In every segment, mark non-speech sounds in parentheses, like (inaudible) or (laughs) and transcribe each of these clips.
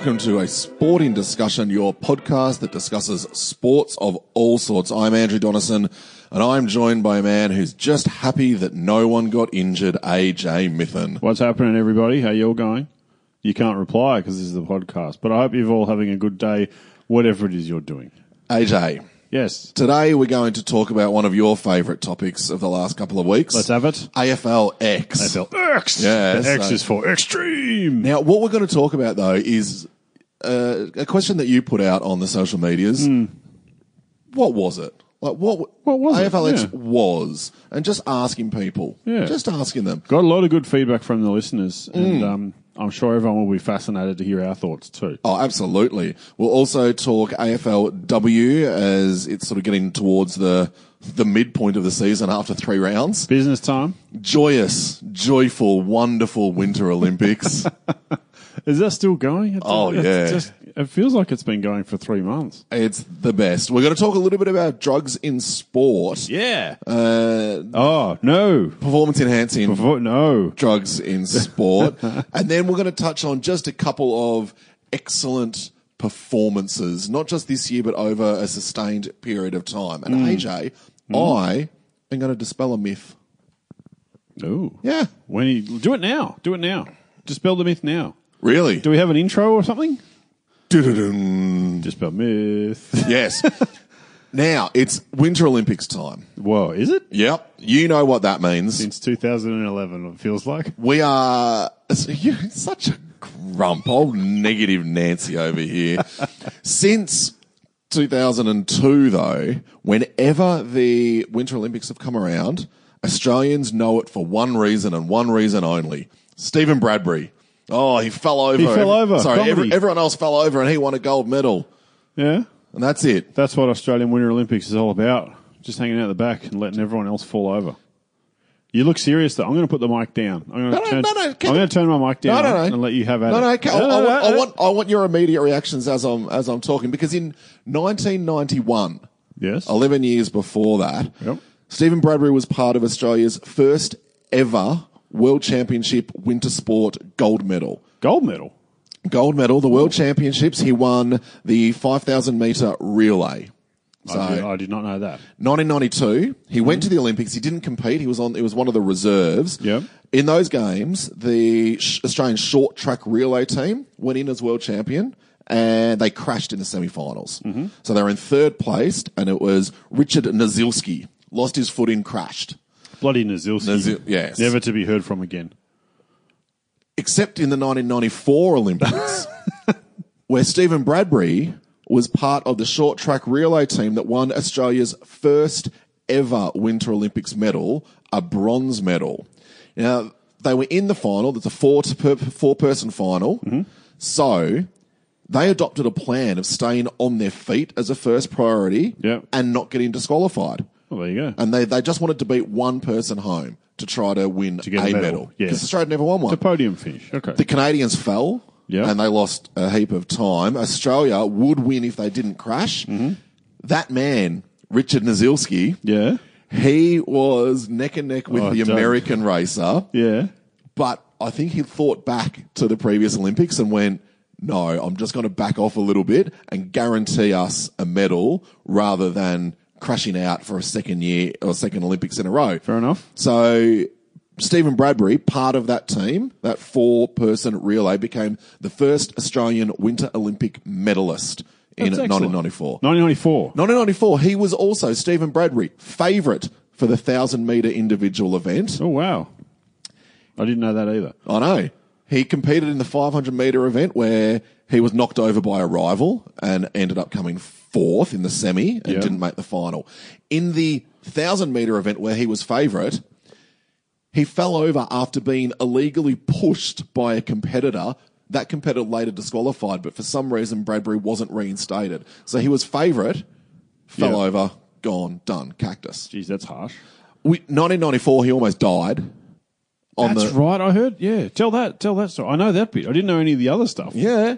Welcome to a sporting discussion, your podcast that discusses sports of all sorts. I'm Andrew Donison and I'm joined by a man who's just happy that no one got injured, AJ Mithen. What's happening, everybody? How you all going? You can't reply because this is the podcast, but I hope you're all having a good day, whatever it is you're doing. AJ, Yes, today we're going to talk about one of your favourite topics of the last couple of weeks. let's have it. AFL X. AFL X. Yeah, The X so- is for extreme. Now, what we're going to talk about though is uh, a question that you put out on the social medias. What was it? Like what? Hmm. What was it? AFLX Yeah. was, and just asking people, Yeah. just asking them. Got a lot of good feedback from the listeners, and um, I'm sure everyone will be fascinated to hear our thoughts too. Oh, absolutely. We'll also talk AFLW as it's sort of getting towards the the midpoint of the season after three rounds. Business time. Joyous, joyful, wonderful Winter Olympics. (laughs) Is that still going? It's- Oh, it's yeah. Just, it feels like it's been going for three months. it's the best. We're going to talk a little bit about drugs in sport. Yeah. Uh, Oh no. performance enhancing Before, no. drugs in sport. (laughs) and then we're going to touch on just a couple of excellent performances, not just this year, but over a sustained period of time. And AJ, I am going to dispel a myth. Oh. Yeah. When you do it now. Do it now. Dispel the myth now. Really? Do we have an intro or something? Du-du-dum. Dispel myth. (laughs) Yes. now, it's Winter Olympics time. Whoa, is it? Yep. You know what that means. Since 2011, it feels like. We are (laughs) you're such a grump, old negative Nancy over here. Since 2002, though, whenever the Winter Olympics have come around, Australians know it for one reason and one reason only. Steven Bradbury. Oh, he fell over. He fell over. Sorry, Comedy. every, everyone else fell over and he won a gold medal. Yeah. And that's it. That's what Australian Winter Olympics is all about. Just hanging out the back and letting everyone else fall over. You look serious though. I'm going to put the mic down. I'm going to No, no, turn, no, no, I'm going to turn my mic down No, no, no. and let you have at No, it. okay. I, No, I no, want, no, I no. want, I want your immediate reactions as I'm as I'm talking because in 1991, Yes. 11 years before that, Yep. Steven Bradbury was part of Australia's first ever World Championship winter sport gold medal. Gold medal. Gold medal, the World Championships, he won the 5,000 metre relay. So, I, did, I did not know that. 1992, he went to the Olympics. He didn't compete. He was on. It was one of the reserves. Yep. In those games, the sh- Australian short track relay team went in as world champion, and they crashed in the semi-finals. Mm-hmm. So they were in third place, and it was Richard Nizielski lost his footing, crashed. Bloody Nizielski. Nazil- yes. Never to be heard from again. Except in the 1994 Olympics, (laughs) where Steven Bradbury was part of the short track relay team that won Australia's first ever Winter Olympics medal, a bronze medal. Now, they were in the final. It's a four, to per, four person final. Mm-hmm. So they adopted a plan of staying on their feet as a first priority Yep. and not getting disqualified. Well, there you go. And they, they just wanted to beat one person home to try to win get a medal. Yeah. Because Australia never won one. The podium finish. Okay. The Canadians fell. Yeah. And they lost a heap of time. Australia would win if they didn't crash. Mm-hmm. That man, Richard Nizielski, yeah. he was neck and neck with Oh, the don't. American racer. Yeah. But I think he thought back to the previous Olympics and went, no, I'm just going to back off a little bit and guarantee us a medal rather than crashing out for a second year or second Olympics in a row. Fair enough. So Steven Bradbury, part of that team, that four person relay, became the first Australian Winter Olympic medalist in excellent. 1994. 1994. 1994, he was also Steven Bradbury, favourite for the 1,000 metre individual event. Oh, wow. I didn't know that either. I know. He competed in the 500 metre event where he was knocked over by a rival and ended up coming fourth in the semi and Yeah. didn't make the final. In the 1,000 metre event where he was favourite, he fell over after being illegally pushed by a competitor. That competitor later disqualified, but for some reason Bradbury wasn't reinstated. So he was favourite, fell Yeah. over, gone, done, cactus. Jeez, that's harsh. We, 1994, he almost died. On That's the, right. I heard. Yeah. Tell that. Tell that story. I know that bit. I didn't know any of the other stuff. Yeah.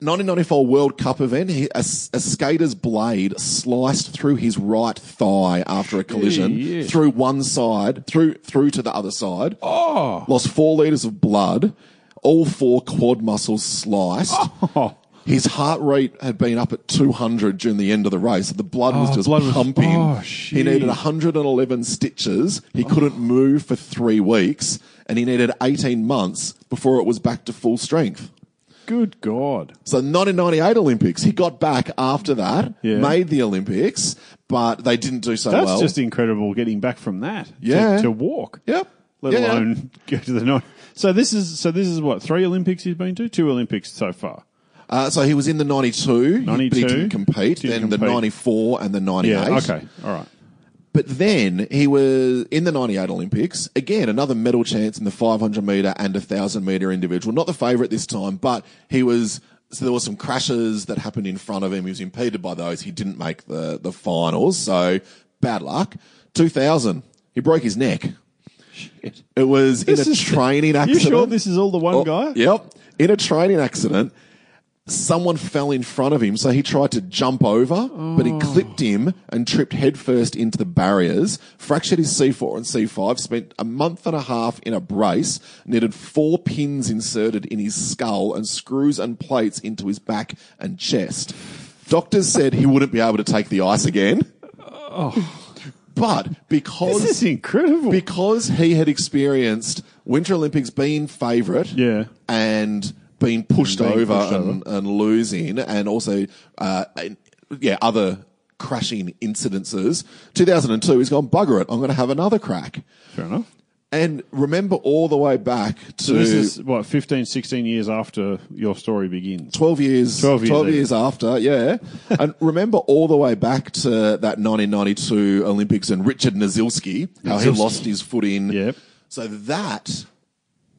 1994 World Cup event, he, a, a skater's blade sliced through his right thigh after a collision, Shit. through one side, through through to the other side. Oh. Lost four liters of blood. all four quad muscles sliced. Oh, His heart rate had been up at 200 during the end of the race. The blood was Oh, just blood was- pumping. oh, he needed 111 stitches. He couldn't move for three weeks, and he needed 18 months before it was back to full strength. Good God. So 1998 Olympics, he got back after that, Yeah. made the Olympics, but they didn't do so well. That's well. just incredible getting back from that. to- Yeah. To, walk. yep. Let Yeah, yeah. alone go to the night. So this is so this is what three Olympics he's been to, two Olympics so far. Uh, so he was in the 92, but he 92, didn't compete. didn't then the compete. 94 and the 98. Yeah. Okay. All right. But then he was in the 98 Olympics. Again, another medal chance in the 500 metre and 1,000 metre individual. Not the favourite this time, but he was, so there were some crashes that happened in front of him. He was impeded by those. He didn't make the, the finals. So bad luck. 2000, he broke his neck. It was This in a training You accident. sure this is all the one Oh, guy? Yep. In a training accident, someone fell in front of him, so he tried to jump over, but he oh. clipped him and tripped headfirst into the barriers, fractured his C4 and C5, spent a month and a half in a brace, needed four pins inserted in his skull and screws and plates into his back and chest. Doctors said he wouldn't be able to take the ice again. Oh. But because This is incredible. because he had experienced Winter Olympics being favourite, Yeah. and being pushed Being over, pushed and, and losing, and also, uh, and, yeah, other crashing incidences. 2002, he's gone bugger it. I'm going to have another crack. Fair enough. And remember all the way back to So this is what 15, 16 years after your story begins. 12 years, 12 years years, after, yeah. (laughs) and remember all the way back to that 1992 Olympics and Richard Nizielski, how he lost his footing. Yep. So that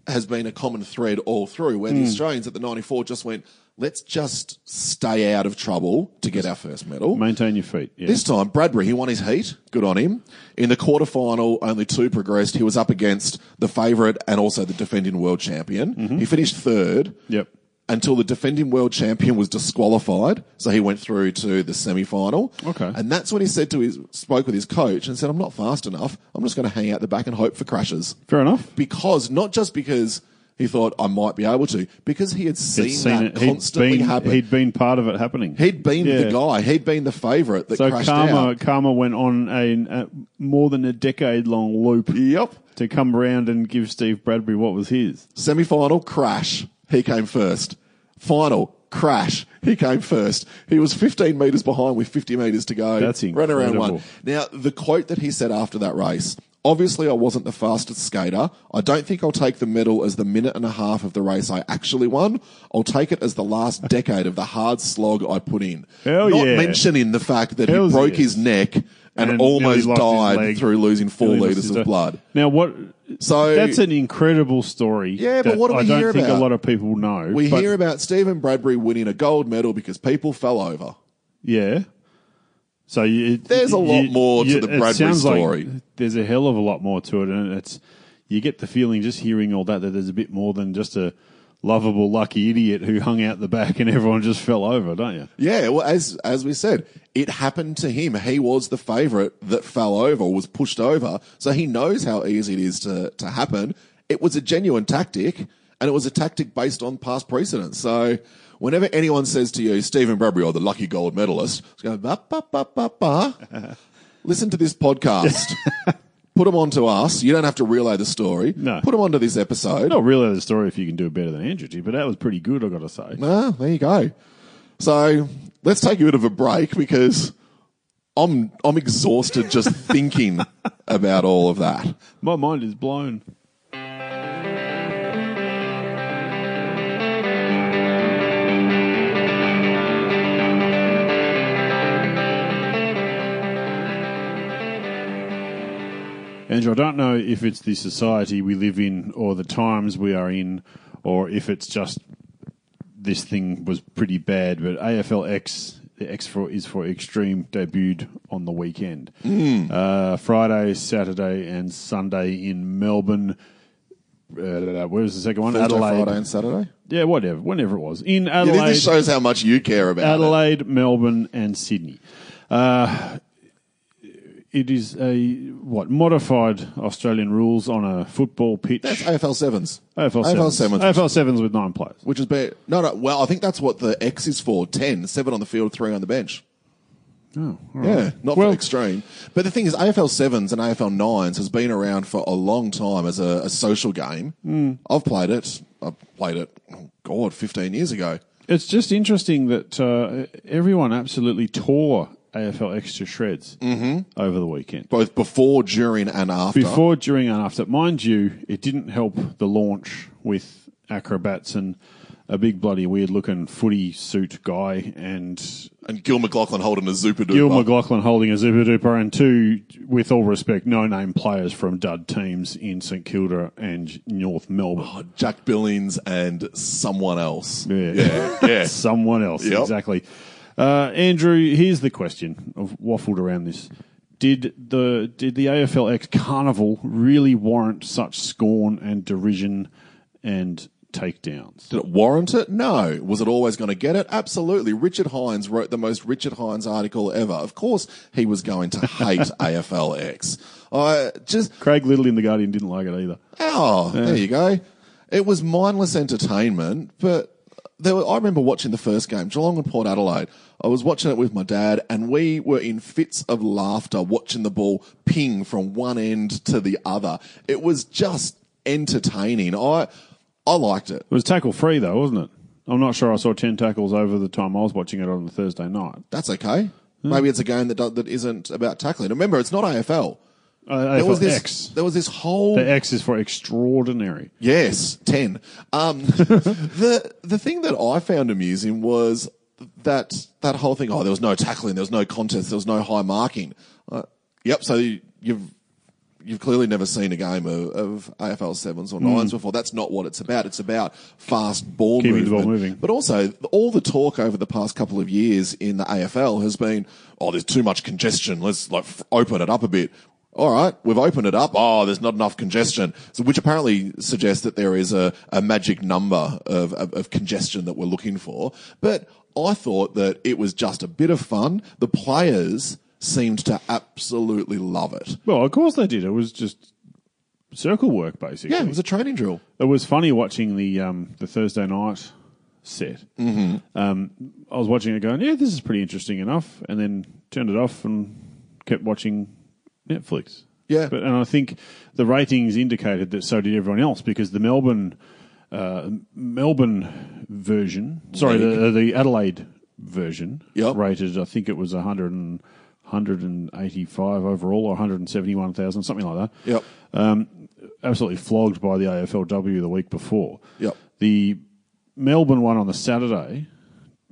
has been a common thread all through where the hmm. Australians at the 94 just went, let's just stay out of trouble to get our first medal. Maintain your feet. Yeah. This time, Bradbury, he won his heat. Good on him. In the quarterfinal, only two progressed. He was up against the favourite and also the defending world champion. Mm-hmm. He finished third Yep. Until the defending world champion was disqualified. So he went through to the semi final. Okay. And that's when he said to his, spoke with his coach and said, I'm not fast enough. I'm just going to hang out the back and hope for crashes. Fair enough. Because, not just because he thought I might be able to, because he had seen, He'd seen that it. Constantly been, happen. he'd been part of it happening. He'd been Yeah. the guy. He'd been the favourite that So crashed karma, out. karma went on a, a more than a decade long loop Yep. to come around and give Steve Bradbury what was his. Semi final, crash. He came first. Final, crash. He came first. He was 15 metres behind with 50 metres to go. That's incredible. Ran around one. Now, the quote that he said after that race obviously, I wasn't the fastest skater. I don't think I'll take the medal as the minute and a half of the race I actually won. I'll take it as the last decade of the hard slog I put in. Hell Not yeah. mentioning the fact that Hells he broke yes. his neck and, And almost nearly lost his died through losing four Nearly litres of blood. Now, what? So That's an incredible story. Yeah, but what do we I don't hear think about? a lot of people know. we but- hear about Steven Bradbury winning a gold medal because people fell over. Yeah. So you, There's a lot more to the it Bradbury sounds like story. there's a hell of a lot more to it, and it's you get the feeling just hearing all that that there's a bit more than just a lovable lucky idiot who hung out the back and everyone just fell over, don't you? Yeah, well, as as we said, it happened to him. He was the favourite that fell over, was pushed over, so he knows how easy it is to to happen. It was a genuine tactic, and it was a tactic based on past precedent. So. Whenever anyone says to you, Steven Bradbury, or the lucky gold medalist, it's going, ba, ba, ba, ba, ba. (laughs) listen to this podcast. (laughs) Put them onto us. You don't have to relay the story. No. Put them onto this episode. Not really the story if you can do it better than Andrew did, but that was pretty good, I've got to say. Ah, there you go. So let's take a bit of a break because I'm I'm exhausted just (laughs) thinking about all of that. My mind is blown. Andrew, I don't know if it's the society we live in or the times we are in or if it's just this thing was pretty bad, but AFLX, the X for is for extreme, debuted on the weekend. Uh, Friday, Saturday, and Sunday in Melbourne. Uh, where was the second one? Thursday, Adelaide. Friday, and Saturday. Yeah, whatever, whenever it was. In Yeah, Adelaide, this shows how much you care about it. Adelaide, Melbourne, and Sydney. Uh, it is a what modified Australian rules on a football pitch. That's AFL sevens. AFL AFL sevens. sevens. AFL sevens with nine players. Which is bad. No, no. Well, I think that's what the X is for. 10, seven on the field, three on the bench. Oh, all Yeah, not Well- extreme. But the thing is, AFL sevens and AFL nines has been around for a long time as a, a social game. Hmm. I've played it. I played it. Oh God, fifteen years ago. It's just interesting that uh, everyone absolutely tore AFL to shreds mm-hmm. over the weekend. Both before, during, and after. Before, during, and after. Mind you, it didn't help the launch with acrobats and a big bloody weird looking footy suit guy and and Gil McLachlan holding a Zooper Gil McLachlan holding a super duper and two, with all respect, no name players from dud teams in St Kilda and North Melbourne. Oh, Jack Billings and someone else. Yeah. yeah. yeah. (laughs) Someone else, Yep. exactly. Uh, Andrew, here's the question. I've waffled around this. Did the did the AFLX Carnival really warrant such scorn and derision and takedowns? Did it warrant it? No. Was it always going to get it? Absolutely. Richard Hinds wrote the most Richard Hinds article ever. Of course, he was going to hate (laughs) AFLX. I just Craig Little in the Guardian didn't like it either. Oh, there you go. It was mindless entertainment, but there were, I remember watching the first game, Geelong and Port Adelaide. I was watching it with my dad, and we were in fits of laughter watching the ball ping from one end to the other. It was just entertaining. I I liked it. It was tackle free though, wasn't it? I'm not sure I saw ten tackles over the time I was watching it on the Thursday night. That's okay. Maybe it's a game that that isn't about tackling. Remember, it's not AFL. Uh, There was this. X. There was this whole The X is for extraordinary. Yes, ten. Um, (laughs) the the thing that I found amusing was that that whole thing. Oh, there was no tackling, there was no contest, there was no high marking. Uh, yep. So you- you've you've clearly never seen a game of, of AFL sevens or nines before. That's not what it's about. It's about fast ball Hmm. Keeping the movement. ball moving. But also, all the talk over the past couple of years in the AFL has been, oh, there's too much congestion. Let's like f- open it up a bit. All right, we've opened it up. Oh, there's not enough congestion. So, which apparently suggests that there is a, a magic number of, of, of congestion that we're looking for. But I thought that it was just a bit of fun. The players seemed to absolutely love it. Well, of course they did. It was just circle work, basically. Yeah, it was a training drill. It was funny watching the um, the Thursday night set. Mm-hmm. Um, I was watching it, going, "Yeah, this is pretty interesting enough," and then turned it off and kept watching Netflix. Yeah. but and I think the ratings indicated that so did everyone else because the Melbourne uh, Melbourne version, sorry, the, the Adelaide version, Yep. rated I think it was 100 and, 185 overall or 171,000, something like that Yep. absolutely flogged by the AFLW the week before. Yep. The Melbourne one on the Saturday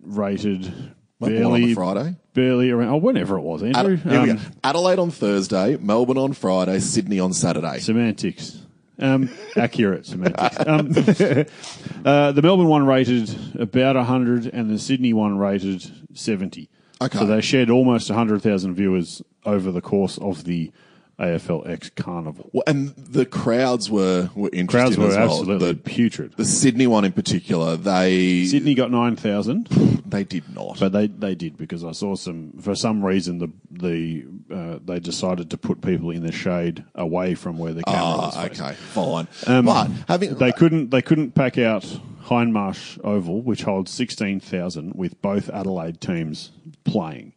rated Barely on Friday. barely around. Oh, whenever it was, Ad- Andrew. we Um. Adelaide on Thursday, Melbourne on Friday, Sydney on Saturday. Semantics. Um, accurate semantics. Um, (laughs) uh, the Melbourne one rated about 100 and the Sydney one rated 70. Okay. So they shared almost 100,000 viewers over the course of the AFLX Carnival. Well, and the crowds were were interesting Crowds were as well. absolutely The, putrid. the Sydney one in particular, they Sydney got 9,000. (sighs) they did not. But they, they did because I saw some for some reason the the uh, they decided to put people in the shade away from where the camera was Ah, facing. okay, fine. Um, but having They couldn't they couldn't pack out Hindmarsh Oval, which holds sixteen thousand, with both Adelaide teams playing.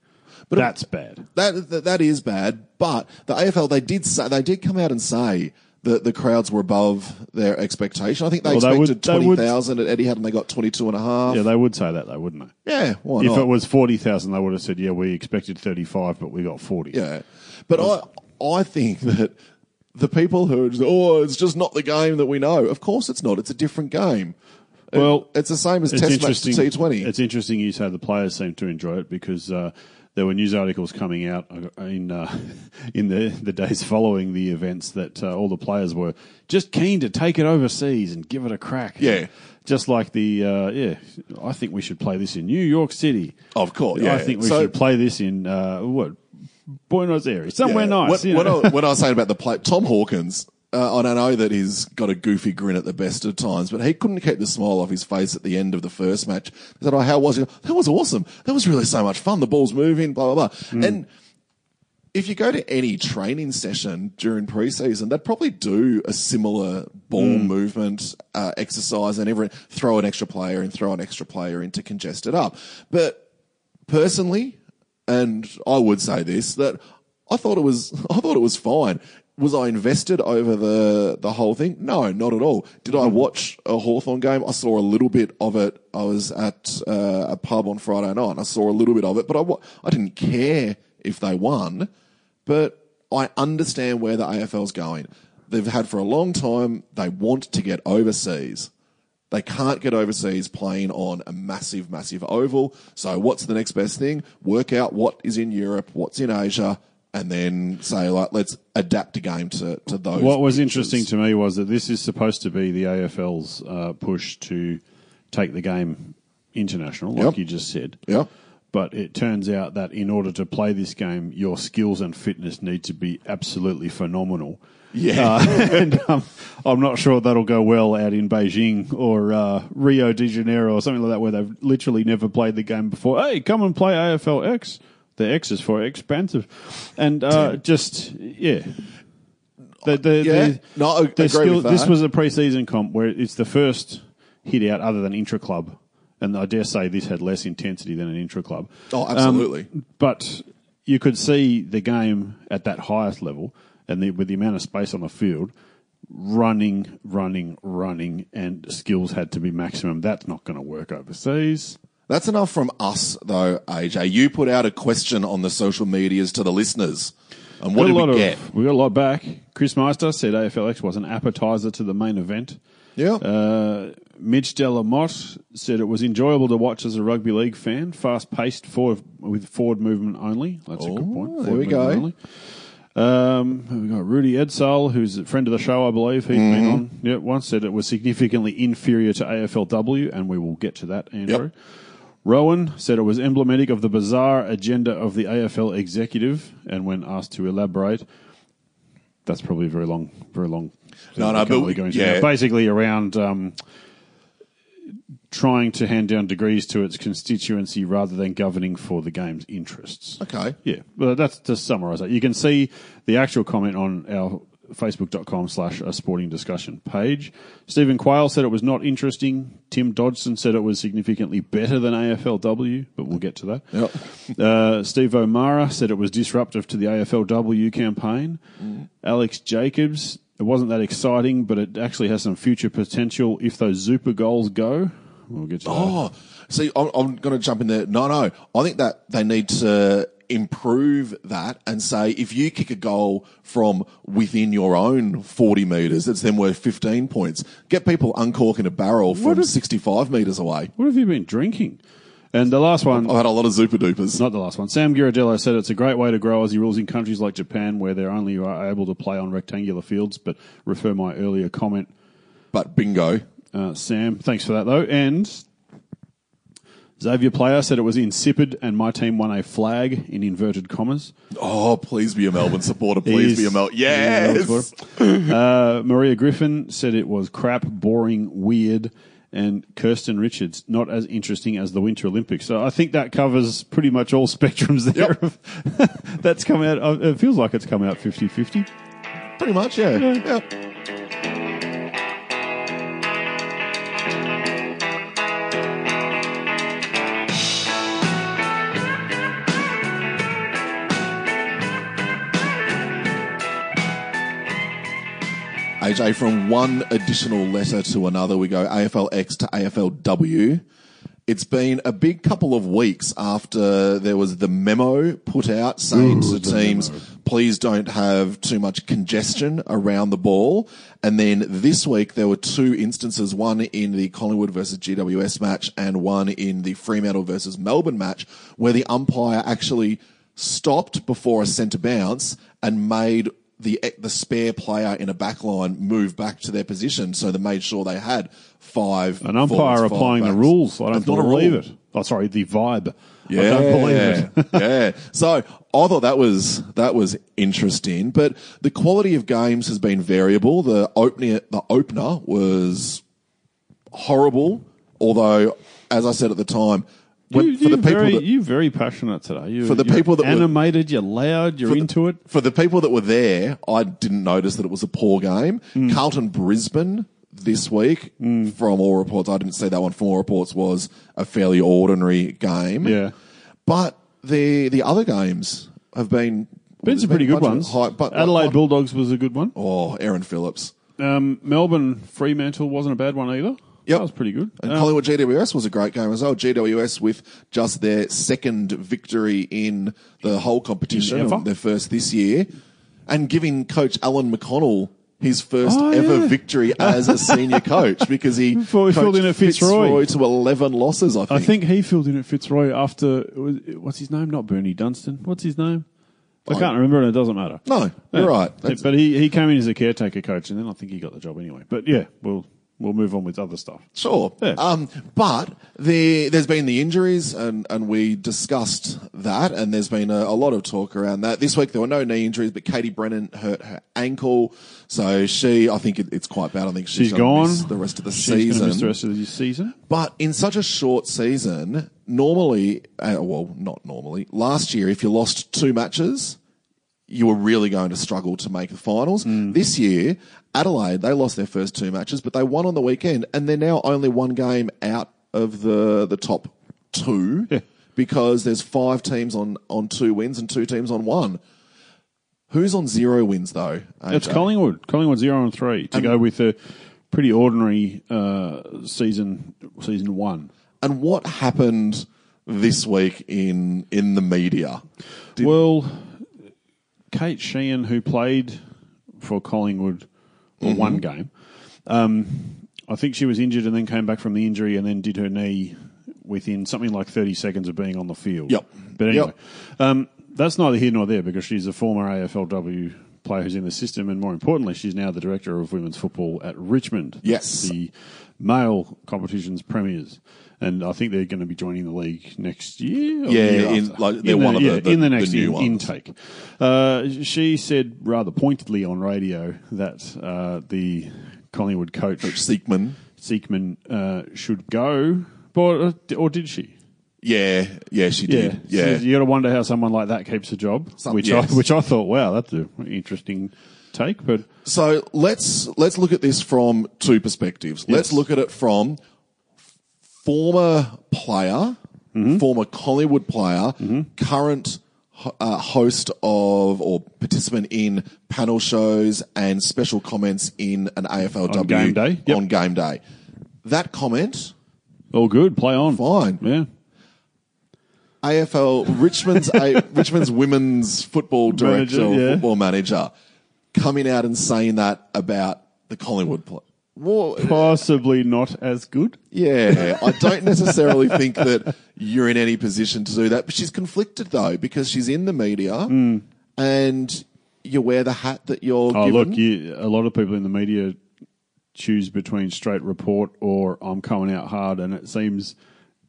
But that's bad. that, that that is bad. But the AFL they did say they did come out and say that the crowds were above their expectation. I think they Well, expected they would- twenty thousand at Etihad and they got twenty two and a half. Yeah, they would say that, though, wouldn't they? Yeah, why If not? it was forty thousand, they would have said, "Yeah, we expected thirty-five, but we got 40. Yeah, but I I think that the people who are just, oh, it's just not the game that we know. Of course, it's not. It's a different game. Well, it's the same as Test match interesting. T Twenty. It's interesting you say the players seem to enjoy it because uh, there were news articles coming out in uh, (laughs) in the the days following the events that uh, all the players were just keen to take it overseas and give it a crack. Yeah. Just like the uh, yeah, I think we should play this in New York City. Of course, yeah. I think we So- should play this in uh, what Buenos Aires, somewhere Yeah. nice. What, you know. I, when I was saying about the play, Tom Hawkins, uh, and I know that he's got a goofy grin at the best of times, but he couldn't keep the smile off his face at the end of the first match. He said, "Oh, how was it? That was awesome. That was really so much fun. The ball's moving, blah blah blah." Hmm. And if you go to any training session during preseason, they'd probably do a similar ball movement uh, exercise and throw an extra player and throw an extra player in to congest it up. But personally, and I would say this that I thought it was (laughs) I thought it was fine. Was I invested over the the whole thing? No, not at all. Did I watch a Hawthorn game? I saw a little bit of it. I was at uh, a pub on Friday night. And I saw a little bit of it, but I I didn't care if they won. But I understand where the AFL's going. They've had for a long time. They want to get overseas. They can't get overseas playing on a massive, massive oval. So what's the next best thing? Work out what is in Europe, what's in Asia, and then say like, let's adapt a game to, to those. What was pitches. interesting to me was that this is supposed to be the AFL's uh, push to take the game international, like Yep. you just said. Yeah. But it turns out that in order to play this game, your skills and fitness need to be absolutely phenomenal. Yeah. Uh, (laughs) and um, I'm not sure that'll go well out in Beijing or uh, Rio de Janeiro or something like that, where they've literally never played the game before. Hey, come and play AFL X. The X is for expensive, and uh, just yeah. The, the, Yeah. the, No, I the agree with that. This was a pre-season comp where it's the first hit out other than intra club, and I dare say this had less intensity than an intra club. Oh, absolutely. But you could see the game at that highest level, and the, with the amount of space on the field, running, running, running, and skills had to be maximum. That's not going to work overseas. That's enough from us, though, AJ. You put out a question on the social medias to the listeners. And what Got did we of- get? We got a lot back. Chris Meister said AFLX was an appetizer to the main event. Yeah. Uh, Mitch Delamotte said it was enjoyable to watch as a rugby league fan, fast paced forward, with forward movement only. That's a good point. there we go. only. Um, we got Rudy Edsall, who's a friend of the show, I believe. He's been Mm-hmm. on. Yeah, once said it was significantly inferior to AFLW, and we will get to that, Andrew. Yep. Rowan said it was emblematic of the bizarre agenda of the AFL executive, and when asked to elaborate, that's probably very long, very long. No, no, but really go into yeah. basically around um, trying to hand down degrees to its constituency rather than governing for the game's interests. Okay. Yeah, well, that's to summarise that. You can see the actual comment on our facebook.com slash a sporting discussion page. Stephen Quayle said it was not interesting. Tim Dodson said it was significantly better than AFLW, but we'll get to that. Yep. (laughs) Uh, Steve O'Mara said it was disruptive to the AFLW campaign. Alex Jacobs, it wasn't that exciting, but it actually has some future potential if those Zooper goals go. We'll get to that. Oh, see, I'm, I'm going to jump in there. No, no. I think that they need to improve that and say if you kick a goal from within your own 40 metres, it's then worth 15 points. Get people uncorking a barrel from 65 metres away. What have you been drinking? And the last one, I've had a lot of Zooper Doopers. Not the last one. Sam Girardello said it's a great way to grow Aussie rules in countries like Japan where they're only able to play on rectangular fields, but refer my earlier comment. But bingo. Uh, Sam, thanks for that though. And Xavier Player said it was insipid and my team won a flag in inverted commas. Oh, please be a Melbourne supporter. Please be a Melbourne. (laughs) he's a Melbourne Yes. supporter. uh, Maria Griffin said it was crap, boring, weird. And Kirsten Richards, not as interesting as the Winter Olympics. So I think that covers pretty much all (laughs) spectrums there. (laughs) That's come out, it feels like it's come out 50 50. Pretty much, yeah. yeah. AJ, from one additional letter to another, we go AFLX to AFLW. It's been a big couple of weeks after there was the memo put out saying to teams, please don't have too much congestion around the ball. And then this week there were two instances, one in the Collingwood versus GWS match and one in the Fremantle versus Melbourne match, where the umpire actually stopped before a centre bounce and made the the spare player in a back line move back to their position, so they made sure they had five. An umpire forwards, applying the rules. I don't believe it. Oh, sorry, the vibe. Yeah, I don't believe it. yeah. So I thought that was that was interesting, but the quality of games has been variable. The opener the opener was horrible, although as I said at the time, when, you, for the people very, that, you're very passionate today. You, For the you're people that were- animated, you're loud, you're the- into it. for the people that were there, I didn't notice that it was a poor game. Mm. Carlton Brisbane this week, from all reports, I didn't see that one. From all reports, was a fairly ordinary game. Yeah. but the the other games have been Been some pretty good ones. high- but Adelaide but- Bulldogs was a good one. oh, Erin Phillips. Um, Melbourne Fremantle wasn't a bad one either. Yep. That was pretty good. And Um, Collingwood GWS was a great game as well. GWS with just their second victory in the whole competition, their first this year, and giving coach Alan McConnell his first Oh, ever yeah. victory as a senior coach because he (laughs) he filled in at Fitzroy. to 11 losses, I think. I think he filled in at Fitzroy after what's his name? Not Bernie Dunstan. What's his name? I can't remember, and it doesn't matter. No, you're Yeah. right. That's- but he, he came in as a caretaker coach, and then I think he got the job anyway. But yeah, we'll we'll move on with other stuff. Sure. Yeah. Um, but the, there's been the injuries, and, and we discussed that, and there's been a, a lot of talk around that. This week there were no knee injuries, but Katie Brennan hurt her ankle, so she, I think it, it's quite bad. I think she's, She's gone. the rest of the She's season. miss the rest of the season. But in such a short season, normally, uh, well, not normally, last year, if you lost two matches, you were really going to struggle to make the finals. Hmm. This year, Adelaide, they lost their first two matches, but they won on the weekend, and they're now only one game out of the, the top two Yeah. because there's five teams on, on two wins and two teams on one. Who's on zero wins, though? It's Collingwood. Collingwood zero and three to go with a pretty ordinary uh, season season one. And what happened this week in, in the media? Did- Well, Kate Sheehy, who played for Collingwood or one game, um, I think she was injured and then came back from the injury and then did her knee within something like 30 seconds of being on the field. Yep. But anyway, Yep. um, that's neither here nor there because she's a former AFLW player who's in the system, and more importantly, she's now the director of women's football at Richmond. Yes. the male competitions premiers. And I think they're going to be joining the league next year. or the Yeah, year in- like, they're In one of the- yeah, the- in the the next new in- intake. Uh, she said rather pointedly on radio that uh, the Collingwood coach Siekman. Siekman uh, should go, but uh, or did she? Yeah, yeah, she did. Yeah, So you got to wonder how someone like that keeps a job. Some- which yes. I which I thought, wow, that's an interesting take. But So let's let's look at this from two perspectives. Let's look at it from former player, Mm-hmm. former Collingwood player, current uh, host of or participant in panel shows and special comments in an AFLW On game day? Yep. On game day, that comment all good, play on. fine. Yeah. AFL Richmond's a, (laughs) Richmond's women's football director, Manager, or yeah. football manager, coming out and saying that about the Collingwood play. Well, Possibly not as good. yeah, (laughs) I don't necessarily think that you're in any position to do that, but she's conflicted though because she's in the media hmm. and you wear the hat that you're. Oh, given. look, you, a lot of people in the media choose between straight report or I'm coming out hard, and it seems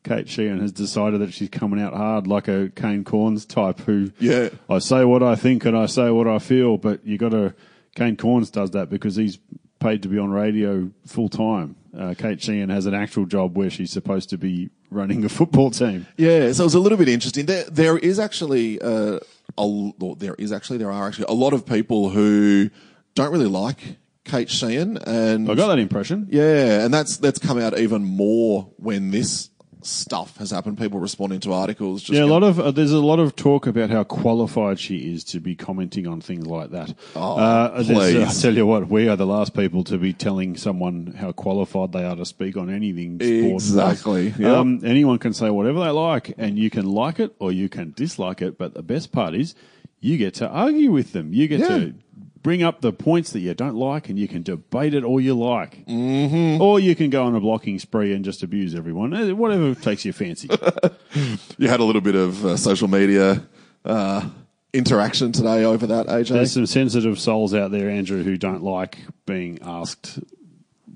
Kate Sheehy has decided that she's coming out hard like a Kane Cornes type who, Yeah. I say what I think and I say what I feel, but you got to, Kane Cornes does that because he's paid to be on radio full time. Uh, Kate Sheehy has an actual job where she's supposed to be running a football team. Yeah, so it was a little bit interesting. There, there is actually uh, a, there is actually there are actually a lot of people who don't really like Kate Sheehy, and I got that impression. yeah, and that's that's come out even more when this stuff has happened. People responding to articles. Just Yeah, a lot of uh, there's a lot of talk about how qualified she is to be commenting on things like that. Oh, uh, there's- please. I tell you what, we are the last people to be telling someone how qualified they are to speak on anything. Exactly, yep. Um, anyone can say whatever they like, and you can like it or you can dislike it. But the best part is, you get to argue with them. You get Yeah. to bring up the points that you don't like, and you can debate it all you like. Mm-hmm. Or you can go on a blocking spree and just abuse everyone. Eh, Whatever takes your fancy. (laughs) you had a little bit of uh, social media uh, interaction today over that, AJ. There's some sensitive souls out there, Andrew, who don't like being asked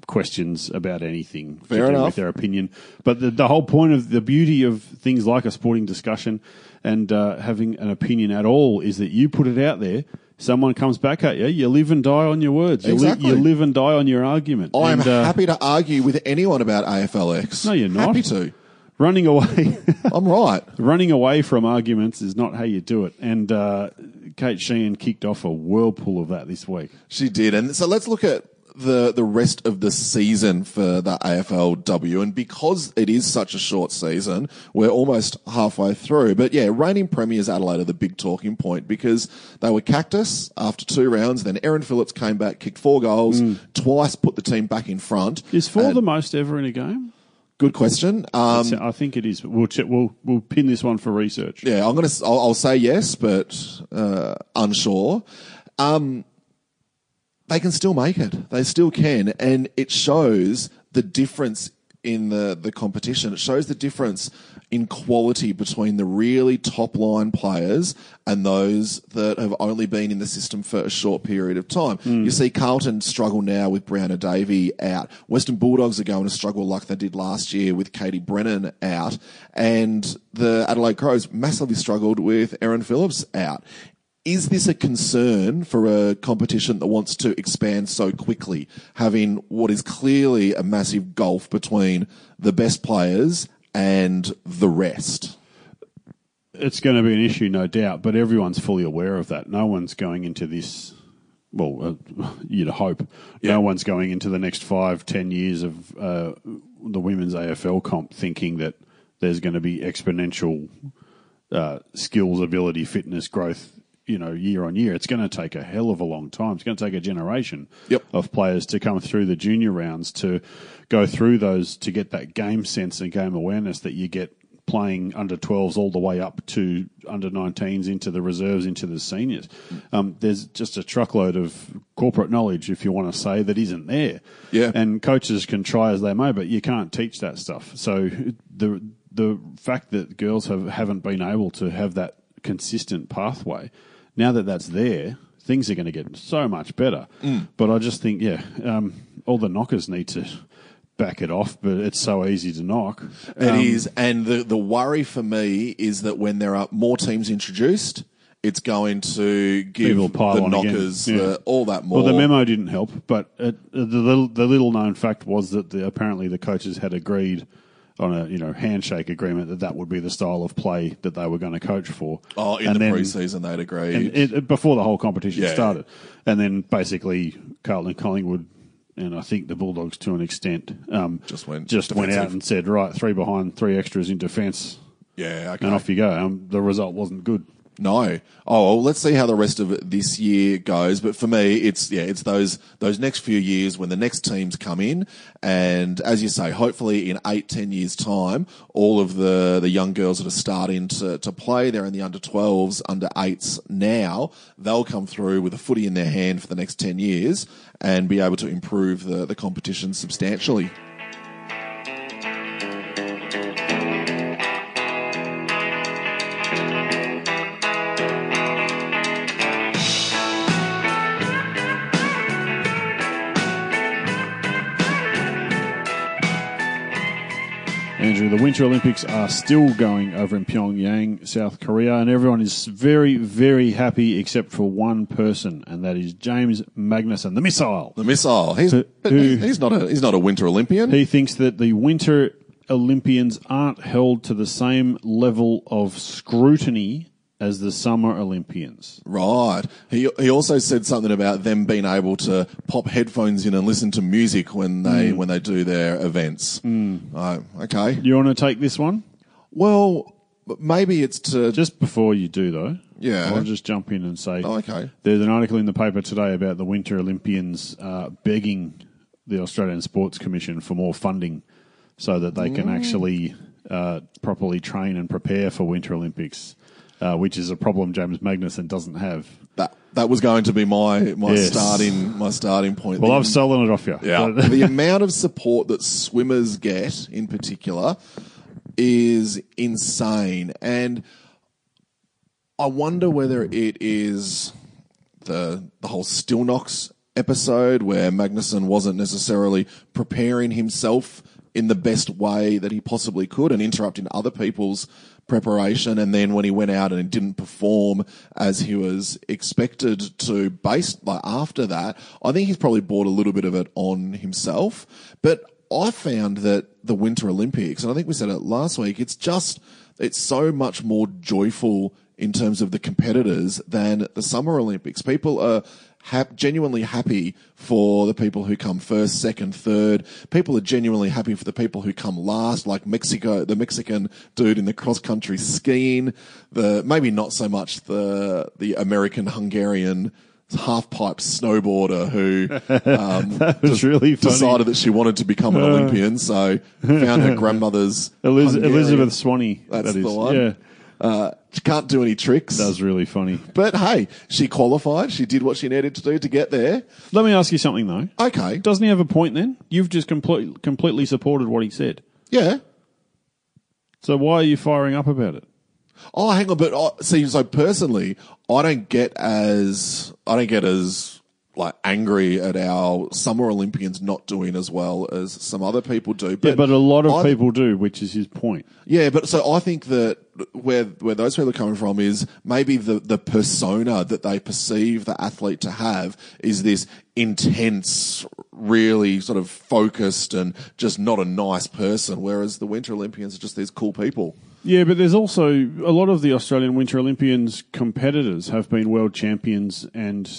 questions about anything Fair enough. with their opinion. But the, the whole point of the beauty of things like a sporting discussion and uh, having an opinion at all is that you put it out there. Someone comes back at you. You live and die on your words. You, li- Exactly. you live and die on your argument. I'm And, uh, happy to argue with anyone about AFLX. No, you're not. Happy to. running away, (laughs) I'm right. running away from arguments is not how you do it. And uh, Kate Sheehy kicked off a whirlpool of that this week. She did. And so let's look at the the rest of the season for the AFLW. And because it is such a short season, we're almost halfway through. But yeah, reigning premiers Adelaide are the big talking point because they were cactus after two rounds. Then Erin Phillips came back, kicked four goals, twice put the team back in front. Is four And- the most ever in a game? good question? Um, I think it is. We'll check, we'll we'll pin this one for research. Yeah, I'm gonna. I'll, I'll say yes, but uh, unsure. Um, they can still make it. They still can, and it shows the difference in the the competition. It shows the difference in quality between the really top line players and those that have only been in the system for a short period of time. Hmm. You see Carlton struggle now with Browner Davey out. Western Bulldogs are going to struggle like they did last year with Katie Brennan out. And the Adelaide Crows massively struggled with Erin Phillips out. Is this a concern for a competition that wants to expand so quickly, having what is clearly a massive gulf between the best players and the rest? It's going to be an issue, no doubt, but everyone's fully aware of that. No one's going into this. Well, uh, you'd hope Yeah. no one's going into the next five, ten years of uh, the women's AFL comp thinking that there's going to be exponential uh, skills, ability, fitness growth. You know, year on year, it's going to take a hell of a long time. It's going to take a generation Yep. of players to come through the junior rounds to go through those to get that game sense and game awareness that you get playing under 12s all the way up to under 19s into the reserves into the seniors. Um, there's just a truckload of corporate knowledge, if you want to say, that isn't there. Yeah. And coaches can try as they may, but you can't teach that stuff. So the the fact that girls have haven't been able to have that consistent pathway, now that that's there, things are going to get so much better. But I just think, yeah, um, all the knockers need to back it off, but it's so easy to knock. It Um, is, and the the worry for me is that when there are more teams introduced, it's going to give the knockers Yeah. the, all that more. Well, the memo didn't help, but it, the little, the little known fact was that the, apparently the coaches had agreed on a you know handshake agreement that that would be the style of play that they were going to coach for. oh, in And the then- preseason they'd agreed. and it, before the whole competition Yeah. started, and then basically Carlton and Collingwood. And I think the Bulldogs, to an extent, um, Just went just went out and said, "Right, three behind, three extras in defence, yeah, okay. and off you go." Um, the result wasn't good. No. Oh, well, let's see how the rest of this year goes. But for me, it's yeah, it's those those next few years when the next teams come in, and as you say, hopefully in eight, ten years' time, all of the the young girls that are starting to to play, they're in the under twelves, under eights now. They'll come through with a footy in their hand for the next ten years and be able to improve the the competition substantially. The Winter Olympics are still going over in Pyongyang, South Korea, and everyone is very, very happy except for one person, and that is James Magnussen, the missile. The missile. He's who- he's not a he's not a Winter Olympian. He thinks that the Winter Olympians aren't held to the same level of scrutiny as the Summer Olympians. Right. He he also said something about them being able to pop headphones in and listen to music when they Hmm. when they do their events. Oh, okay. You want to take this one? Well, maybe it's to Just before you do, though, Yeah. I'll just jump in and say, Oh, okay. There's an article in the paper today about the Winter Olympians uh, begging the Australian Sports Commission for more funding so that they Mm. can actually uh, properly train and prepare for Winter Olympics, uh, which is a problem James Magnussen doesn't have. that that was going to be my my Yes. starting my starting point. Well, The- I've stolen it off you. Yeah. The (laughs) amount of support that swimmers get in particular is insane. And I wonder whether it is the the whole Stilnox episode where Magnuson wasn't necessarily preparing himself in the best way that he possibly could and interrupting other people's preparation and then when he went out and didn't perform as he was expected to based like after that I think he's probably bought a little bit of it on himself but I found that the Winter Olympics, and I think we said it last week, it's just, it's so much more joyful in terms of the competitors than the Summer Olympics. People are hap- genuinely happy for the people who come first, second, third. People are genuinely happy for the people who come last, like Mexico, the Mexican dude in the cross country skiing. The maybe not so much the the American Hungarian half pipe snowboarder who (laughs) um, That was really funny. decided that she wanted to become an Olympian, so found her (laughs) grandmother's Eliz- Elizabeth Swaney. That's that the one. Yeah, Uh, she can't do any tricks. that was really funny. But hey, she qualified. She did what she needed to do to get there. Let me ask you something though. Okay. Doesn't he have a point then? You've just complete, completely supported what he said. Yeah. So why are you firing up about it? Oh, hang on, but oh, see, so personally, I don't get as I don't get as like angry at our summer Olympians not doing as well as some other people do. But, Yeah, but a lot of I- people do, which is his point. Yeah, but so I think that where where those people are coming from is maybe the the persona that they perceive the athlete to have is this intense, really sort of focused and just not a nice person, whereas the Winter Olympians are just these cool people. Yeah, but there's also a lot of the Australian Winter Olympians competitors have been world champions and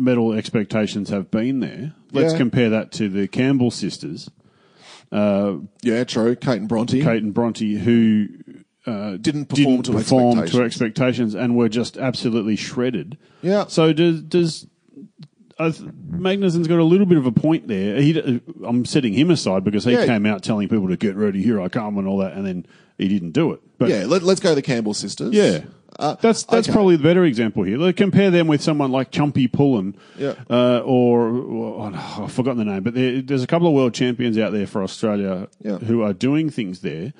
medal expectations have been there. Let's Yeah. compare that to the Campbell sisters, Yeah, true. Kate and Bronte Kate and Bronte, who uh, didn't perform didn't to perform expectations. to expectations and were just absolutely shredded. Yeah. So does does uh, Magnussen's got a little bit of a point there. He, I'm setting him aside because he Yeah. came out telling people to get ready, here I come, and all that, and then he didn't do it. But Yeah, let, us go to the Campbell sisters. yeah. Uh, that's that's okay. probably the better example here. Like, compare them with someone like Chumpy Pullin, Yeah. uh, or, or oh, I've forgotten the name, but there, there's a couple of world champions out there for Australia Yeah. who are doing things there,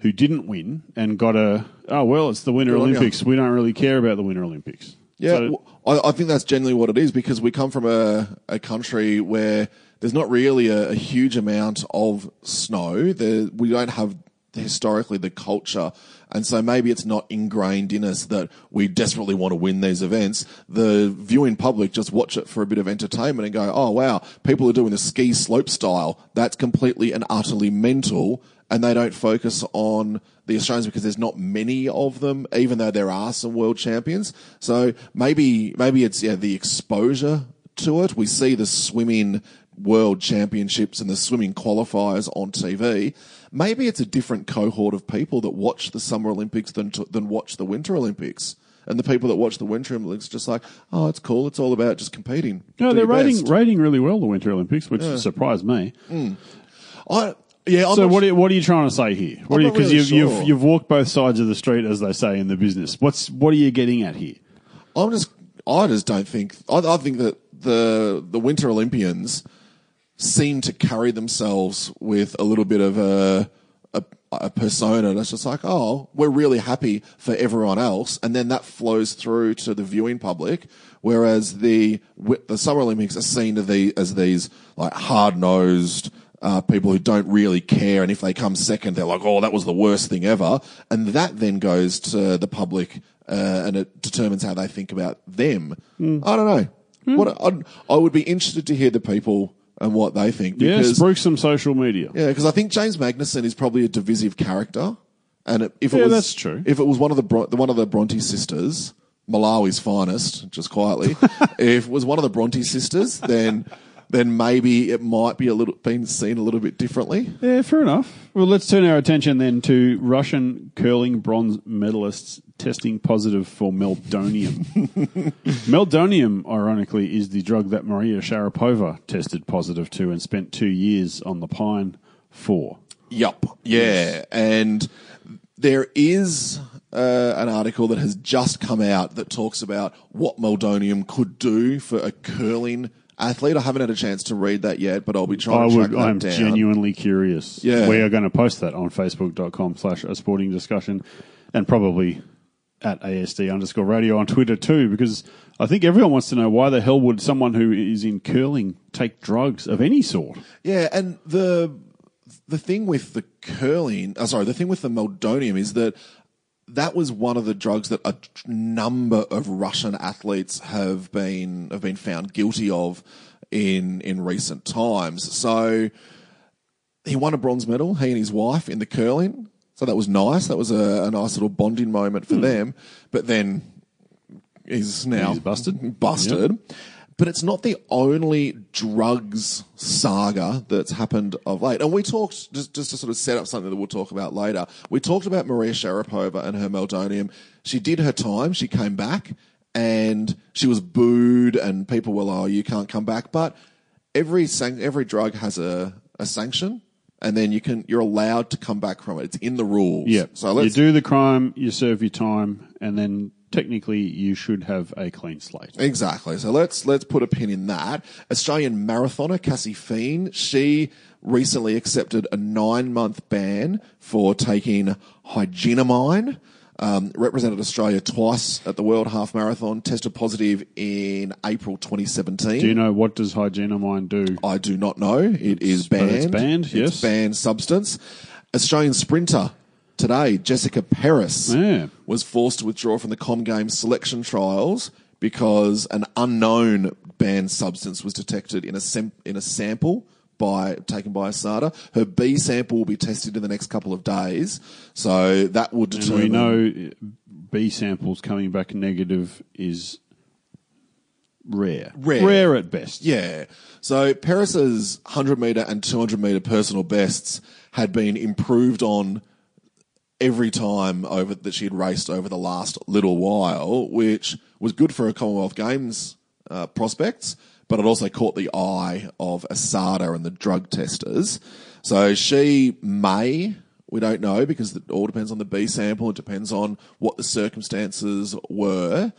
who didn't win and got a oh well, it's the Winter Good. Olympics. We don't really care about the Winter Olympics. Yeah, So- w I I I think that's generally what it is because we come from a, a country where there's not really a, a huge amount of snow. There, we don't have historically the culture. And so maybe it's not ingrained in us that we desperately want to win these events. The viewing public just watch it for a bit of entertainment and go, oh wow, people are doing the ski slope style. That's completely and utterly mental. And they don't focus on the Australians because there's not many of them, even though there are some world champions. So maybe, maybe it's, yeah, the exposure to it. We see the swimming world championships and the swimming qualifiers on TV. Maybe it's a different cohort of people that watch the Summer Olympics than, to, than watch the Winter Olympics. And the people that watch the Winter Olympics just like, oh, it's cool. It's all about just competing. No, Do they're rating best." rating really well the Winter Olympics, which surprised me. Hmm. I, yeah, I'm So what are, what are you trying to say here? What I'm are not because really you've, sure. you've you've walked both sides of the street, as they say in the business. What's what are you getting at here? I'm just, I just don't think. I, I think that the the Winter Olympians seem to carry themselves with a little bit of a, a a persona that's just like, oh, we're really happy for everyone else, and then that flows through to the viewing public. Whereas the the Summer Olympics are seen to the as these like hard nosed. Uh, people who don't really care, and if they come second, they're like, "Oh, that was the worst thing ever," and that then goes to the public, uh, and it determines how they think about them. I don't know. What I, I would be interested to hear the people and what they think Yeah, because spruik some social media. yeah, because I think James Magnussen is probably a divisive character, and it, if it Yeah, was that's true. if it was one of the one of the Bronte sisters, Malawi's finest, just quietly, (laughs) if it was one of the Bronte sisters, then then maybe it might be a little been seen a little bit differently. Yeah, fair enough. Well, let's turn our attention then to Russian curling bronze medalists testing positive for meldonium. (laughs) meldonium, ironically, is the drug that Maria Sharapova tested positive to and spent two years on the pine for. Yup. Yeah. And there is uh, an article that has just come out that talks about what meldonium could do for a curling athlete. I haven't had a chance to read that yet, but I'll be trying I to track would, that I'm down. genuinely curious. Yeah. We are going to post that on facebook.com slash a sporting discussion and probably at ASD underscore radio on Twitter too, because I think everyone wants to know why the hell would someone who is in curling take drugs of any sort? Yeah, and the the thing with the curling, uh, sorry, the thing with the meldonium is that that was one of the drugs that a number of Russian athletes have been have been found guilty of in in recent times. So he won a bronze medal, he and his wife, in the curling. So that was nice. That was a, a nice little bonding moment for hmm. them. But then he's now He's busted. Busted. But it's not the only drugs saga that's happened of late. And we talked, just, just to sort of set up something that we'll talk about later, we talked about Maria Sharapova and her meldonium. She did her time, she came back, and she was booed, and people were like, oh, you can't come back. But every, san- every drug has a, a sanction. And then you can, you're allowed to come back from it. It's in the rules. Yeah. So you do the crime, you serve your time, and then technically you should have a clean slate. Exactly. So let's let's put a pin in that. Australian marathoner Cassie Fien, she recently accepted a nine month ban for taking higenamine. Um, represented Australia twice at the World Half Marathon. Tested positive in April 2017. Do you know what does higenamine do? I do not know. It is But banned. it's banned, yes. It's banned substance. Australian sprinter today, Jessica Peris, Yeah. was forced to withdraw from the Com Games selection trials because an unknown banned substance was detected in a sem- in a sample by taken by ASADA. Her B sample will be tested in the next couple of days, so that will And determine. we know uh, B samples coming back negative is rare. Rare. Rare at best. Yeah. So Peris's 100 meter and 200 meter personal bests had been improved on every time over that she had raced over the last little while, which was good for her Commonwealth Games uh, prospects, but it also caught the eye of ASADA and the drug testers. So she may, we don't know because it all depends on the B sample. It depends on what the circumstances were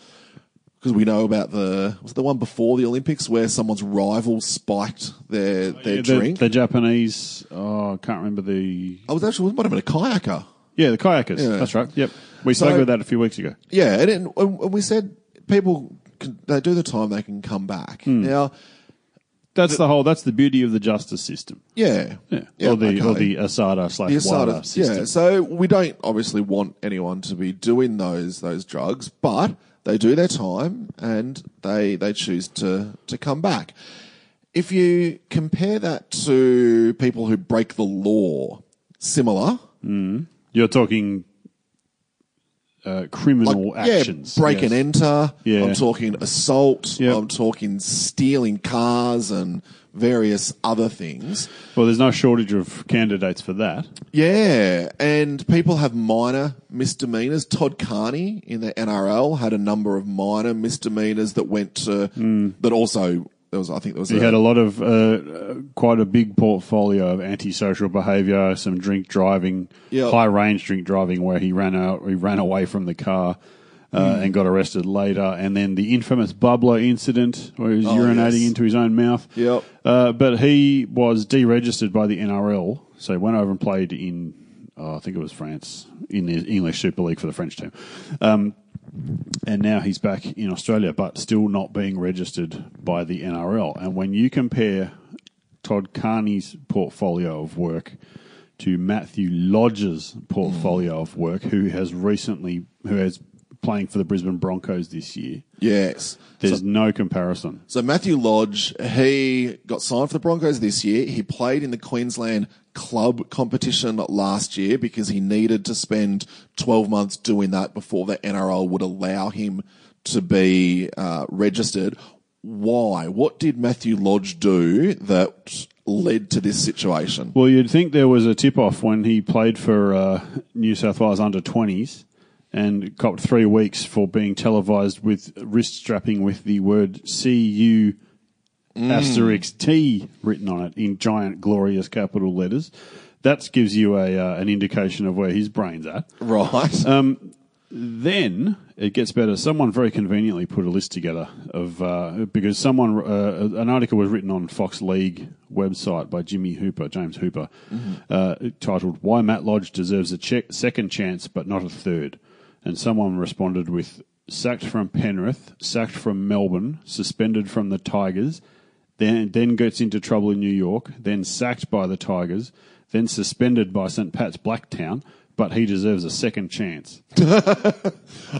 because we know about the was it the one before the Olympics where someone's rival spiked their their Yeah, the, drink. the Japanese, oh, I can't remember the. I was actually it might have been a kayaker. Yeah, the kayakers. Yeah. That's right. Yep. We So- spoke about that a few weeks ago. Yeah, and, it, and we said people can, they do the time they can come back. Hmm. Now, That's the, whole. That's the beauty of the justice system. yeah, Yeah. Yeah, or the or the Asada slash the ASADA, system. yeah. So we don't obviously want anyone to be doing those those drugs, but they do their time and they they choose to to come back. If you compare that to people who break the law, similar, You're talking uh, criminal actions. Yeah, break Yes. and enter. Yeah. I'm talking assault. Yep. I'm talking stealing cars and various other things. Well, there's no shortage of candidates for that. Yeah, and people have minor misdemeanors. Todd Carney in the NRL had a number of minor misdemeanors that went to that also there was I think there was. He a, had a lot of uh, quite a big portfolio of antisocial behaviour, some drink driving, high range drink driving, where he ran out, he ran away from the car. Uh, Hmm. And got arrested later, and then the infamous bubbler incident where he was urinating Oh, yes. into his own mouth. Yep. Uh, but he was deregistered by the NRL, so he went over and played in, oh, I think it was France, in the English Super League for the French team. Um, and now he's back in Australia, but still not being registered by the NRL. And when you compare Todd Carney's portfolio of work to Matthew Lodge's portfolio of work, who has recently, who has playing for the Brisbane Broncos this year, yes. there's no comparison. So Matthew Lodge, he got signed for the Broncos this year. He played in the Queensland club competition last year because he needed to spend 12 months doing that before the NRL would allow him to be uh, registered. Why? What did Matthew Lodge do that led to this situation? Well, you'd think there was a tip off when he played for uh, New South Wales under 20s and copped three weeks for being televised with wrist strapping with the word CU asterisk T written on it in giant, glorious capital letters. That gives you a uh, an indication of where his brain's at. Right. Then it gets better. Someone very conveniently put a list together of uh, because someone uh, an article was written on Fox League website by Jimmy Hooper, James Hooper, uh, titled "Why Matt Lodge Deserves a che- Second Chance but Not a Third. And someone responded with sacked from Penrith, sacked from Melbourne, suspended from the Tigers, then then gets into trouble in New York, then sacked by the Tigers, then suspended by St Pat's Blacktown, but he deserves a second chance. (laughs)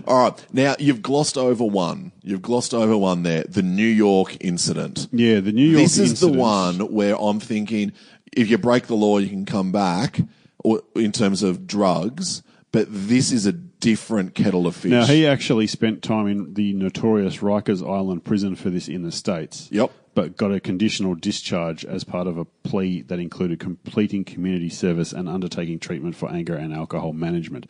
All right. Now, you've glossed over one. You've glossed over one there. The New York incident. Yeah, the New York. this is incident. the one where I'm thinking if you break the law, you can come back, or in terms of drugs. But this is a different kettle of fish. Now, he actually spent time in the notorious Rikers Island prison for this in the States. Yep. But got a conditional discharge as part of a plea that included completing community service and undertaking treatment for anger and alcohol management.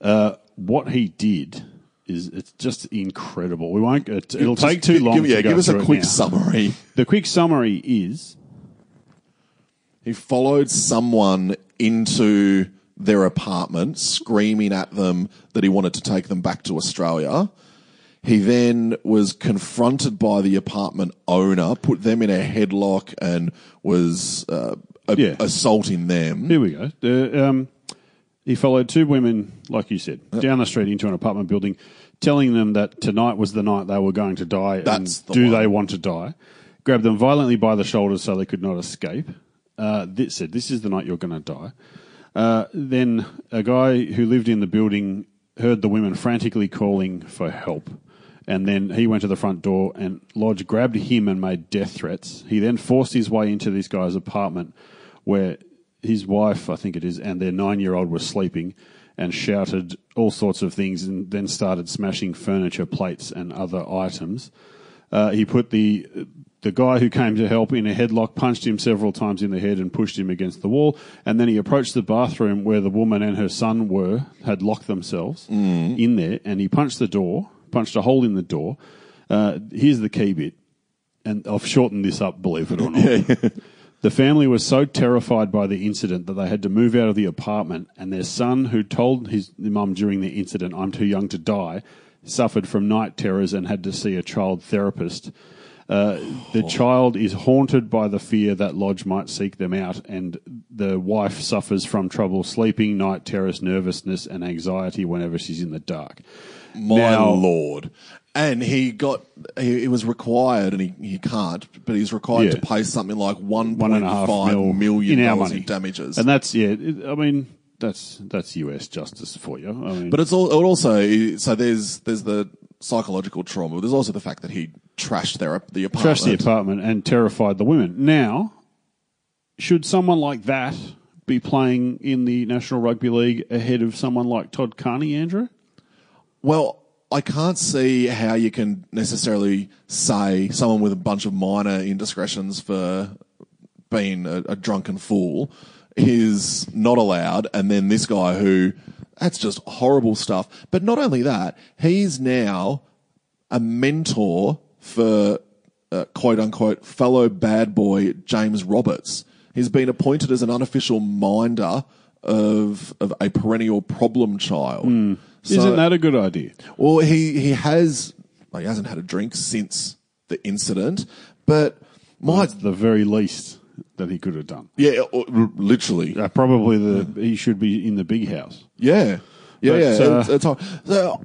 Uh, what he did is it's just incredible. We won't. It, it'll Just take too long. Give, yeah, to give us a quick summary. The quick summary is He followed someone into their apartment, screaming at them that he wanted to take them back to Australia. He then was confronted by the apartment owner, put them in a headlock, and was uh, a- Yeah. assaulting them. Here we go. The, um, he followed two women, like you said, down the street into an apartment building, telling them that tonight was the night they were going to die. That's the do one. they want to die? Grabbed them violently by the shoulders so they could not escape. Uh, this said, "This is the night you're going to die." Uh, then a guy who lived in the building heard the women frantically calling for help. And then he went to the front door and Lodge grabbed him and made death threats. He then forced his way into this guy's apartment where his wife, I think it is, and their nine year old were sleeping and shouted all sorts of things and then started smashing furniture, plates, and other items. Uh, he put the the guy who came to help in a headlock, punched him several times in the head, and pushed him against the wall. And then he approached the bathroom where the woman and her son were, had locked themselves in there, and he punched the door, punched a hole in the door. Uh, here's the key bit, and I've shortened this up, believe it or not. (laughs) The family was so terrified by the incident that they had to move out of the apartment, and their son, who told his mum during the incident, I'm too young to die, suffered from night terrors and had to see a child therapist. Uh, the child is haunted by the fear that Lodge might seek them out, and the wife suffers from trouble sleeping, night terrors, nervousness, and anxiety whenever she's in the dark. My Now- lord. And he got, he, he was required, and he, he can't, but he's required Yeah. to pay something like One and a half $1.5 mil million in our dollars money. in damages. and that's yeah. it- I mean, that's that's U.S. justice for you. I mean, But it's all, it also so there's there's the psychological trauma. But there's also the fact that he trashed their the apartment. trashed the apartment and terrified the women. Now, should someone like that be playing in the National Rugby League ahead of someone like Todd Carney, Andrew? Well, I can't see how you can necessarily say someone with a bunch of minor indiscretions for being a, a drunken fool is not allowed, and then this guy who that's just horrible stuff. But not only that, he's now a mentor for uh, quote unquote fellow bad boy James Roberts. He's been appointed as an unofficial minder of of a perennial problem child. So- Hmm. Isn't that a good idea? well, he he has well, he hasn't had a drink since the incident, but my That's the very least that he could have done. yeah, literally, Uh, probably the he should be in the big house. yeah, yeah, But, yeah. uh, it's, it's. So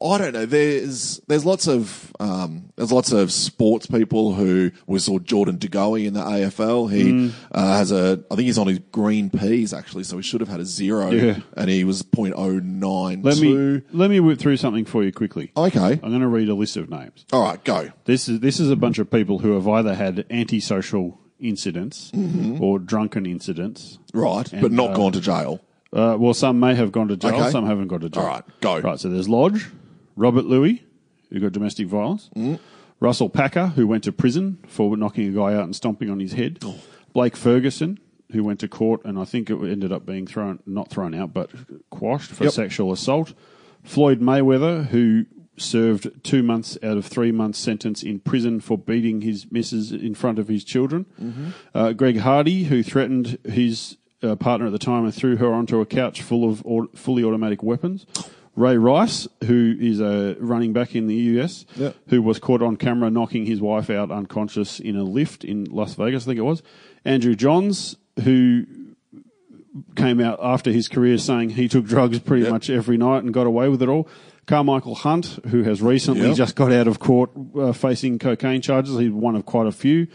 I don't know. There's there's lots of um, there's lots of sports people who we saw Jordan De Goey in the AFL. He Mm. uh, has a I think he's on his green peas actually, so he should have had a zero, Yeah. and he was .092. Let me let me whip through something for you quickly. Okay, I'm going to read a list of names. all right, go. This is this is a bunch of people who have either had antisocial incidents or drunken incidents. Right, And, but not uh, gone to jail. Uh, well, some may have gone to jail, Okay. some haven't gone to jail. All right, go. Right, so there's Lodge, Robert Lui, who got domestic violence, Mm. Russell Packer, who went to prison for knocking a guy out and stomping on his head, Oh. Blake Ferguson, who went to court and I think it ended up being thrown, not thrown out, but quashed for Yep. sexual assault, Floyd Mayweather, who served two months out of three months sentence in prison for beating his missus in front of his children. Mm-hmm. Uh, Greg Hardy, who threatened his uh, partner at the time and threw her onto a couch full of fully automatic weapons. Ray Rice, who is a running back in the US, Yep. who was caught on camera knocking his wife out unconscious in a lift in Las Vegas, I think it was. Andrew Johns, who came out after his career saying he took drugs pretty Yep. much every night and got away with it all. Carmichael Hunt, who has recently Yep. just got out of court uh, facing cocaine charges. He's one of quite a few.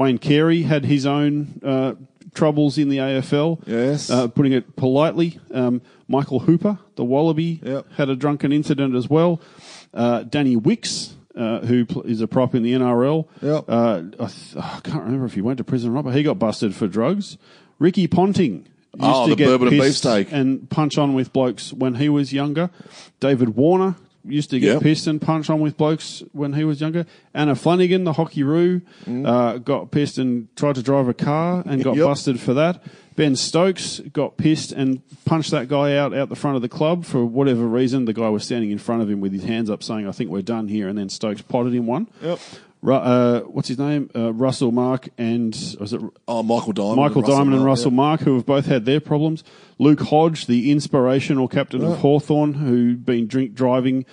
Wayne Carey had his own uh, troubles in the AFL. Yes. Uh, putting it politely. Um, Michael Hooper, the Wallaby, Yep. had a drunken incident as well. Uh, Danny Wicks, uh, who pl- is a prop in the NRL. Yep. Uh, I, th- I can't remember if he went to prison or not, but he got busted for drugs. Ricky Ponting. Used Oh, to get bourbon and and punch on with blokes when he was younger. David Warner used to get Yep. pissed and punch on with blokes when he was younger. Anna Flanagan, the hockey roo, uh, got pissed and tried to drive a car and got Mm. Yep. busted for that. Ben Stokes got pissed and punched that guy out out the front of the club for whatever reason. The guy was standing in front of him with his hands up, saying, "I think we're done here," and then Stokes potted him one. Yep. Uh, what's his name? Uh, Russell Mark and was it Oh, Michael Diamond. Michael Diamond and Russell yeah. Mark, who have both had their problems. Luke Hodge, the inspirational captain of Hawthorn, who'd been drink driving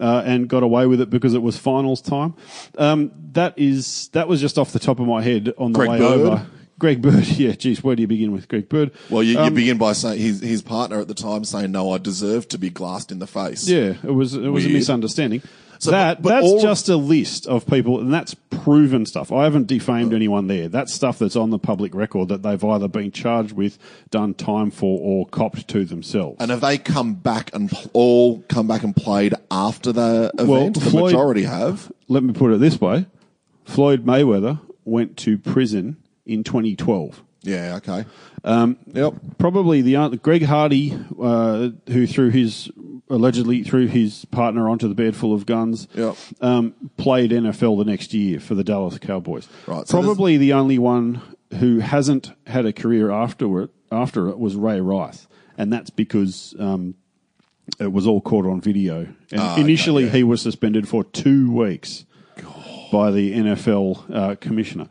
uh, and got away with it because it was finals time. Um, that is that was just off the top of my head on the Greg way Bird? over. Greg Bird, (laughs) yeah, geez, where do you begin with Greg Bird? Well, you, Um, you begin by saying his his partner at the time saying, "No, I deserve to be glassed in the face." Yeah, it was it was a misunderstanding. So, that but- but that's just a list of people, and that's proven stuff. I haven't defamed anyone there. That's stuff that's on the public record that they've either been charged with, done time for, or copped to themselves. And have they come back and pl- all come back and played after the Well, event? the Floyd- majority have. Let me put it this way: Floyd Mayweather went to prison in 2012. Yeah. Okay. Um, Yep. probably the uh, Greg Hardy, uh, who threw his allegedly threw his partner onto the bed full of guns, Yep. um, played NFL the next year for the Dallas Cowboys. Right, so probably the only one who hasn't had a career after it, after it was Ray Rice, and that's because. Um, it was all caught on video. And Ah, okay, initially, yeah. he was suspended for two weeks by the NFL uh, commissioner.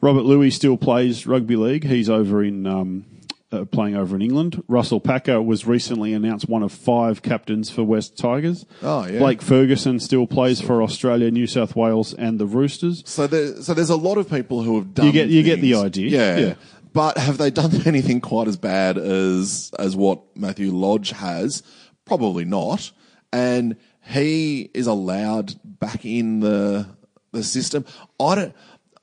Robert Lui still plays rugby league. He's over in um, uh, playing over in England. Russell Packer was recently announced one of five captains for West Tigers. Oh, yeah. Blake Ferguson still plays for Australia, New South Wales, and the Roosters. So there, so there's a lot of people who have done. You get- you get the idea. Yeah. Yeah. But have they done (laughs) anything quite as bad as as what Matthew Lodge has? Probably not. And he is allowed back in the the system. I don't.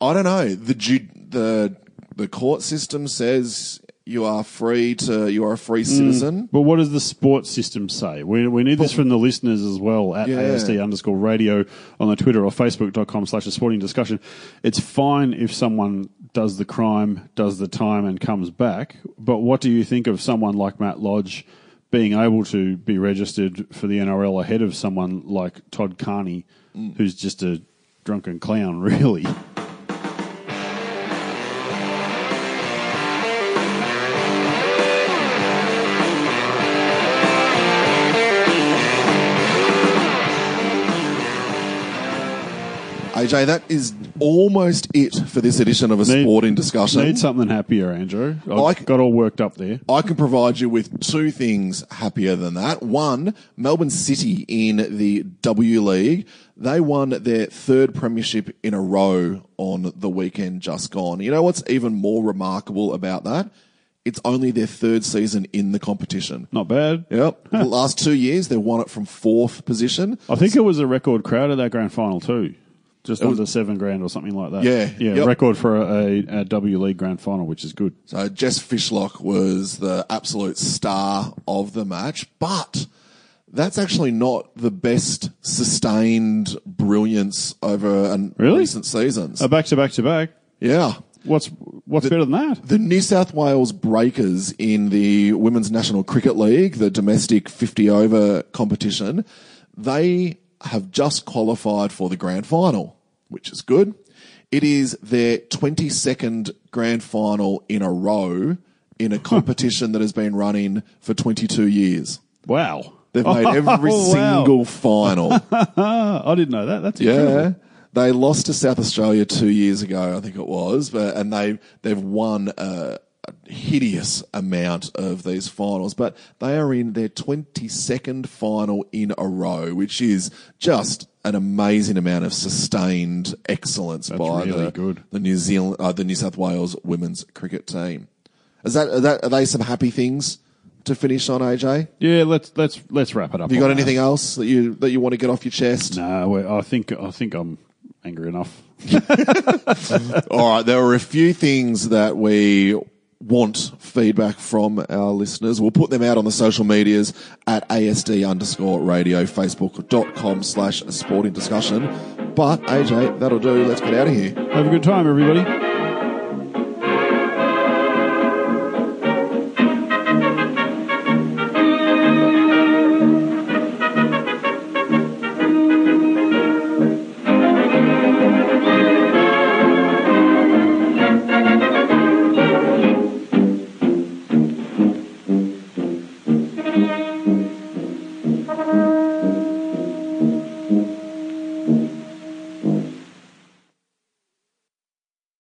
I don't know. The ju- the the court system says you are free to. You are a free Mm. citizen. But what does the sports system say? We, we need this from the listeners as well at Yeah. ASD underscore radio on the Twitter or Facebook.com slash a sporting discussion. It's fine if someone does the crime, does the time, and comes back. But what do you think of someone like Matt Lodge being able to be registered for the NRL ahead of someone like Todd Carney, Mm. who's just a drunken clown, (laughs) really? AJ, that is almost it for this edition of a Need- sporting discussion. Need something happier, Andrew. I I- got all worked up there. I can provide you with two things happier than that. One, Melbourne City in the W League, they won their third premiership in a row on the weekend just gone. You know what's even more remarkable about that? It's only their third season in the competition. Not bad. Yep. (laughs) the last two years, they won it from fourth position. I think it was a record crowd at that grand final too. Just under seven grand or something like that. Yeah, Yeah. yep. Record for a, a W League grand final, which is good. So Jess Fishlock was the absolute star of the match, but that's actually not the best sustained brilliance over an Really? recent seasons. A back to back to back. yeah. What's what's better than that? The New South Wales Breakers in the Women's National Cricket League, the domestic 50 over competition, they have just qualified for the grand final, which is good. It is their 22nd grand final in a row in a (laughs) competition that has been running for 22 years. Wow. They've made (laughs) every Oh, wow. single final. (laughs) I didn't know that. That's incredible. Yeah. They lost to South Australia two years ago, I think it was, but and they they've won a hideous amount of these finals, but they are in their twenty second final in a row, which is just an amazing amount of sustained excellence by really the, the New Zealand uh, the New South Wales women's cricket team. Is that are, that are they some happy things to finish on, AJ? Yeah, let's let's let's wrap it up. Have you got anything else that you that you want to get off your chest? No, I think I think I'm angry enough. (laughs) All right, there were a few things that we want feedback from our listeners. We'll put them out on the social medias at ASD underscore radio, facebook.com slash sporting discussion. But AJ, that'll do. Let's get out of here. Have a good time, everybody.